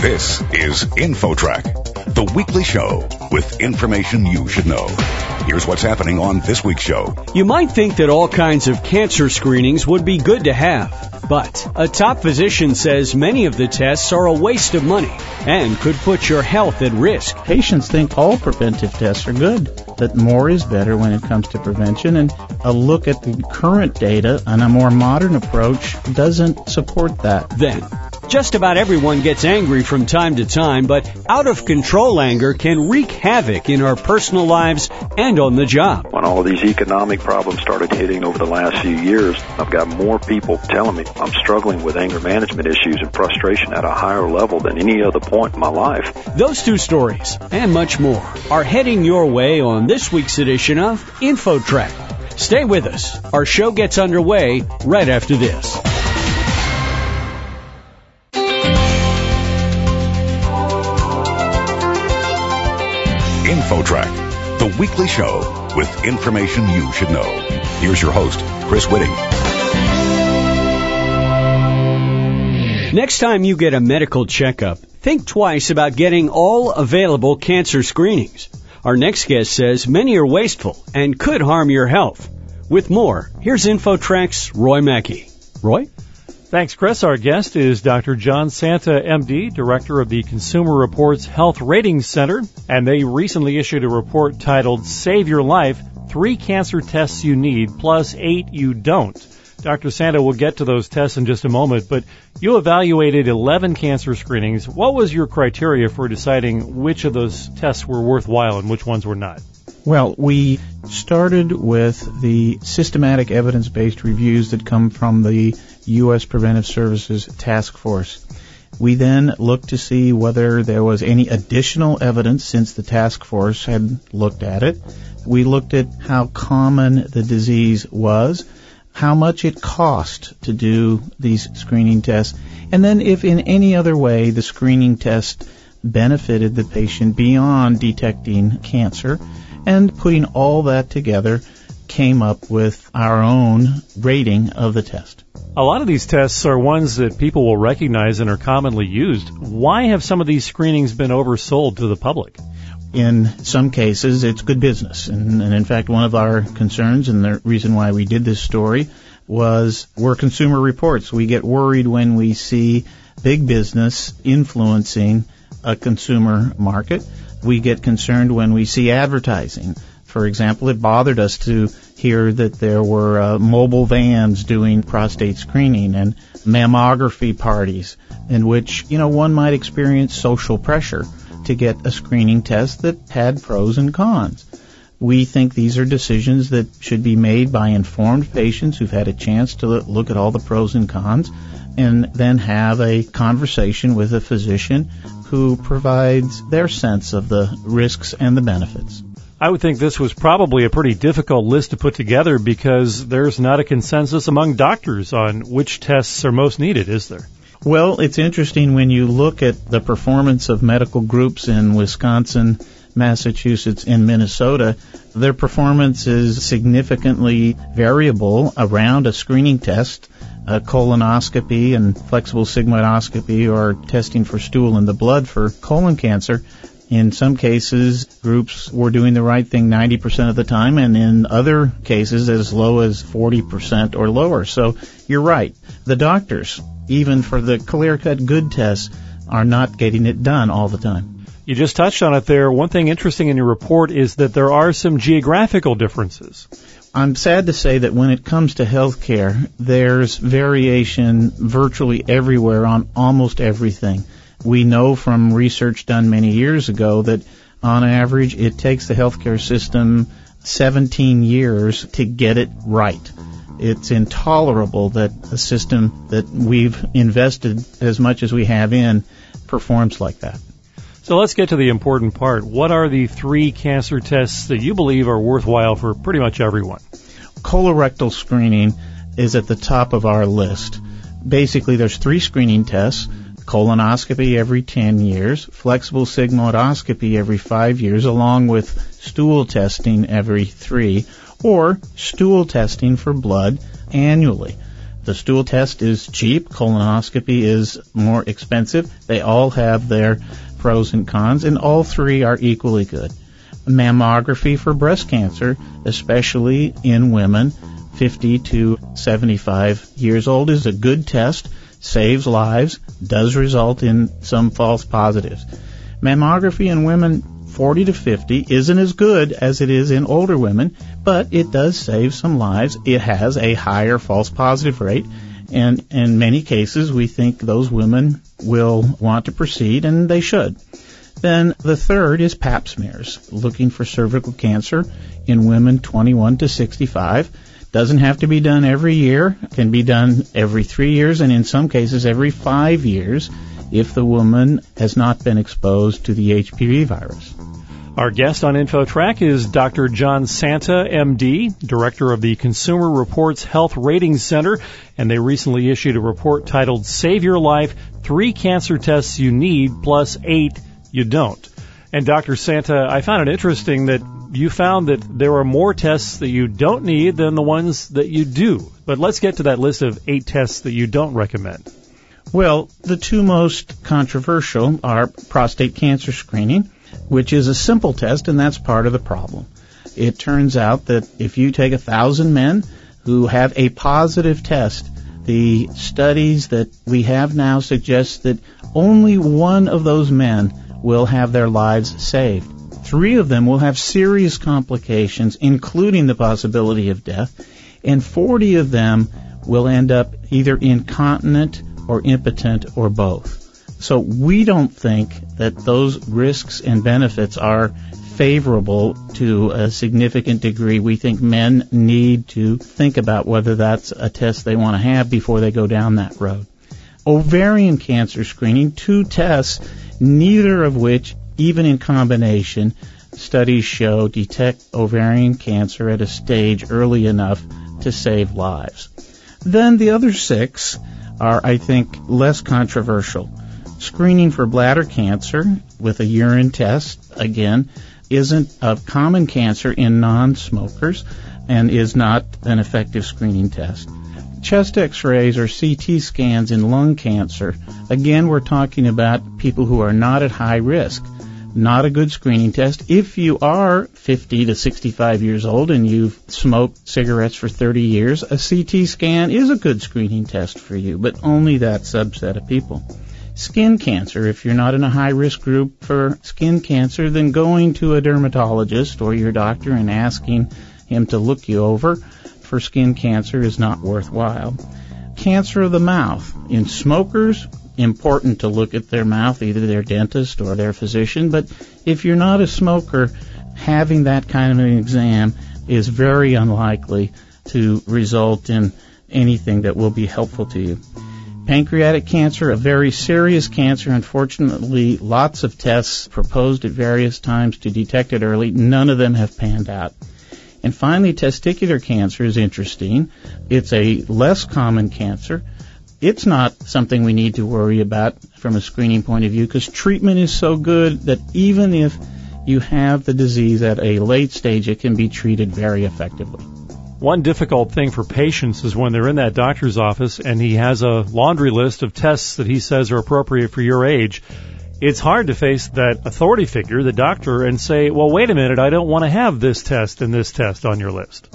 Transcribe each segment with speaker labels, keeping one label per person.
Speaker 1: This is InfoTrack, the weekly show with information you should know. Here's what's happening on this week's show.
Speaker 2: You might think that all kinds of cancer screenings would be good to have, but a top physician says many of the tests are a waste of money and could put your health at risk.
Speaker 3: Patients think all preventive tests are good, that more is better when it comes to prevention, and a look at the current data and a more modern approach doesn't support that.
Speaker 2: Then, just about everyone gets angry from time to time, but out of control anger can wreak havoc in our personal lives and on the job.
Speaker 4: When all these economic problems started hitting over the last few years, I've got more people telling me I'm struggling with anger management issues and frustration at a higher level than any other point in my life.
Speaker 2: Those two stories and much more are heading your way on this week's edition of InfoTrack. Stay with us. Our show gets underway right after this.
Speaker 1: InfoTrack, the weekly show with information you should know. Here's your host, Chris Whitting.
Speaker 2: Next time you get a medical checkup, think twice about getting all available cancer screenings. Our next guest says many are wasteful and could harm your health. With more, here's InfoTrack's Roy Mackey. Roy?
Speaker 5: Thanks, Chris. Our guest is Dr. John Santa, MD, Director of the Consumer Reports Health Ratings Center, and they recently issued a report titled Save Your Life Three Cancer Tests You Need Plus Eight You Don't. Dr. Santa will get to those tests in just a moment, but you evaluated 11 cancer screenings. What was your criteria for deciding which of those tests were worthwhile and which ones were not?
Speaker 3: Well, we started with the systematic evidence-based reviews that come from the U.S. Preventive Services Task Force. We then looked to see whether there was any additional evidence since the task force had looked at it. We looked at how common the disease was, how much it cost to do these screening tests, and then if in any other way the screening test benefited the patient beyond detecting cancer, and putting all that together came up with our own rating of the test.
Speaker 5: A lot of these tests are ones that people will recognize and are commonly used. Why have some of these screenings been oversold to the public?
Speaker 3: In some cases, it's good business. And, and in fact, one of our concerns and the reason why we did this story was we're consumer reports. We get worried when we see big business influencing a consumer market. We get concerned when we see advertising. For example, it bothered us to hear that there were uh, mobile vans doing prostate screening and mammography parties in which, you know, one might experience social pressure to get a screening test that had pros and cons. We think these are decisions that should be made by informed patients who've had a chance to look at all the pros and cons and then have a conversation with a physician who provides their sense of the risks and the benefits.
Speaker 5: I would think this was probably a pretty difficult list to put together because there's not a consensus among doctors on which tests are most needed, is there?
Speaker 3: Well, it's interesting when you look at the performance of medical groups in Wisconsin, Massachusetts, and Minnesota, their performance is significantly variable around a screening test. A colonoscopy and flexible sigmoidoscopy or testing for stool in the blood for colon cancer in some cases, groups were doing the right thing 90% of the time, and in other cases, as low as 40% or lower. So you're right. The doctors, even for the clear cut good tests, are not getting it done all the time.
Speaker 5: You just touched on it there. One thing interesting in your report is that there are some geographical differences.
Speaker 3: I'm sad to say that when it comes to healthcare, there's variation virtually everywhere on almost everything. We know from research done many years ago that on average it takes the healthcare system 17 years to get it right. It's intolerable that a system that we've invested as much as we have in performs like that.
Speaker 5: So let's get to the important part. What are the three cancer tests that you believe are worthwhile for pretty much everyone?
Speaker 3: Colorectal screening is at the top of our list. Basically, there's three screening tests colonoscopy every 10 years, flexible sigmoidoscopy every 5 years, along with stool testing every 3, or stool testing for blood annually. The stool test is cheap. Colonoscopy is more expensive. They all have their pros and cons, and all three are equally good. Mammography for breast cancer, especially in women 50 to 75 years old, is a good test, saves lives, does result in some false positives. Mammography in women 40 to 50 isn't as good as it is in older women, but it does save some lives. It has a higher false positive rate. And in many cases, we think those women will want to proceed, and they should. Then the third is pap smears, looking for cervical cancer in women 21 to 65. Doesn't have to be done every year, can be done every three years, and in some cases every five years if the woman has not been exposed to the HPV virus.
Speaker 5: Our guest on InfoTrack is Dr. John Santa, MD, Director of the Consumer Reports Health Ratings Center, and they recently issued a report titled Save Your Life Three Cancer Tests You Need Plus Eight You Don't. And Dr. Santa, I found it interesting that you found that there are more tests that you don't need than the ones that you do. But let's get to that list of eight tests that you don't recommend.
Speaker 3: Well, the two most controversial are prostate cancer screening which is a simple test, and that's part of the problem. It turns out that if you take a thousand men who have a positive test, the studies that we have now suggest that only one of those men will have their lives saved. Three of them will have serious complications, including the possibility of death, and 40 of them will end up either incontinent or impotent or both. So we don't think that those risks and benefits are favorable to a significant degree. We think men need to think about whether that's a test they want to have before they go down that road. Ovarian cancer screening, two tests, neither of which, even in combination, studies show detect ovarian cancer at a stage early enough to save lives. Then the other six are, I think, less controversial. Screening for bladder cancer with a urine test, again, isn't a common cancer in non-smokers and is not an effective screening test. Chest x-rays or CT scans in lung cancer, again, we're talking about people who are not at high risk. Not a good screening test. If you are 50 to 65 years old and you've smoked cigarettes for 30 years, a CT scan is a good screening test for you, but only that subset of people skin cancer. If you're not in a high risk group for skin cancer, then going to a dermatologist or your doctor and asking him to look you over for skin cancer is not worthwhile. Cancer of the mouth. In smokers, important to look at their mouth, either their dentist or their physician, but if you're not a smoker, having that kind of an exam is very unlikely to result in anything that will be helpful to you. Pancreatic cancer, a very serious cancer. Unfortunately, lots of tests proposed at various times to detect it early. None of them have panned out. And finally, testicular cancer is interesting. It's a less common cancer. It's not something we need to worry about from a screening point of view because treatment is so good that even if you have the disease at a late stage, it can be treated very effectively.
Speaker 5: One difficult thing for patients is when they're in that doctor's office and he has a laundry list of tests that he says are appropriate for your age. It's hard to face that authority figure, the doctor, and say, well, wait a minute, I don't want to have this test and this test on your list.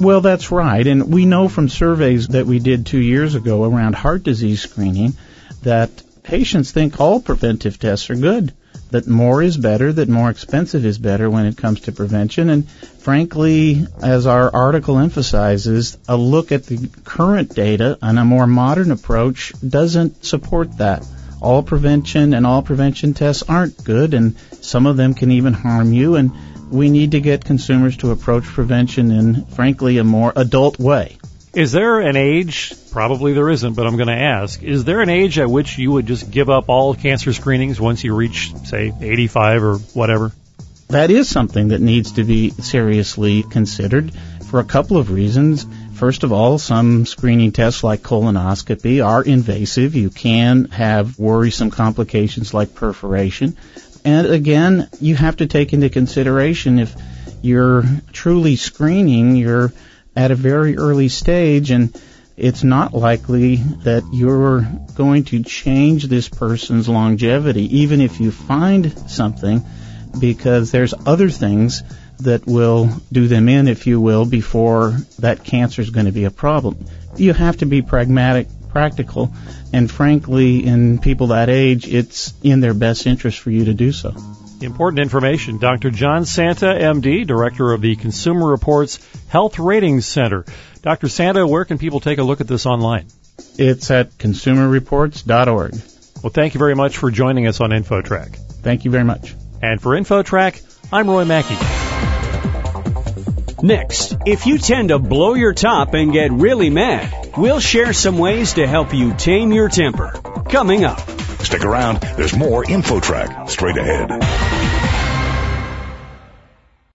Speaker 3: Well, that's right. And we know from surveys that we did two years ago around heart disease screening that patients think all preventive tests are good that more is better, that more expensive is better when it comes to prevention. And frankly, as our article emphasizes, a look at the current data and a more modern approach doesn't support that. All prevention and all prevention tests aren't good, and some of them can even harm you. And we need to get consumers to approach prevention in, frankly, a more adult way.
Speaker 5: Is there an age? Probably there isn't, but I'm going to ask. Is there an age at which you would just give up all cancer screenings once you reach, say, 85 or whatever?
Speaker 3: That is something that needs to be seriously considered for a couple of reasons. First of all, some screening tests like colonoscopy are invasive. You can have worrisome complications like perforation. And again, you have to take into consideration if you're truly screening, you're at a very early stage and it's not likely that you're going to change this person's longevity, even if you find something, because there's other things that will do them in, if you will, before that cancer is going to be a problem. You have to be pragmatic, practical, and frankly, in people that age, it's in their best interest for you to do so.
Speaker 5: Important information. Dr. John Santa, MD, Director of the Consumer Reports Health Ratings Center. Dr. Santa, where can people take a look at this online?
Speaker 3: It's at consumerreports.org.
Speaker 5: Well, thank you very much for joining us on InfoTrack.
Speaker 3: Thank you very much.
Speaker 5: And for InfoTrack, I'm Roy Mackey.
Speaker 2: Next, if you tend to blow your top and get really mad, we'll share some ways to help you tame your temper. Coming up.
Speaker 1: Stick around. There's more InfoTrack straight ahead.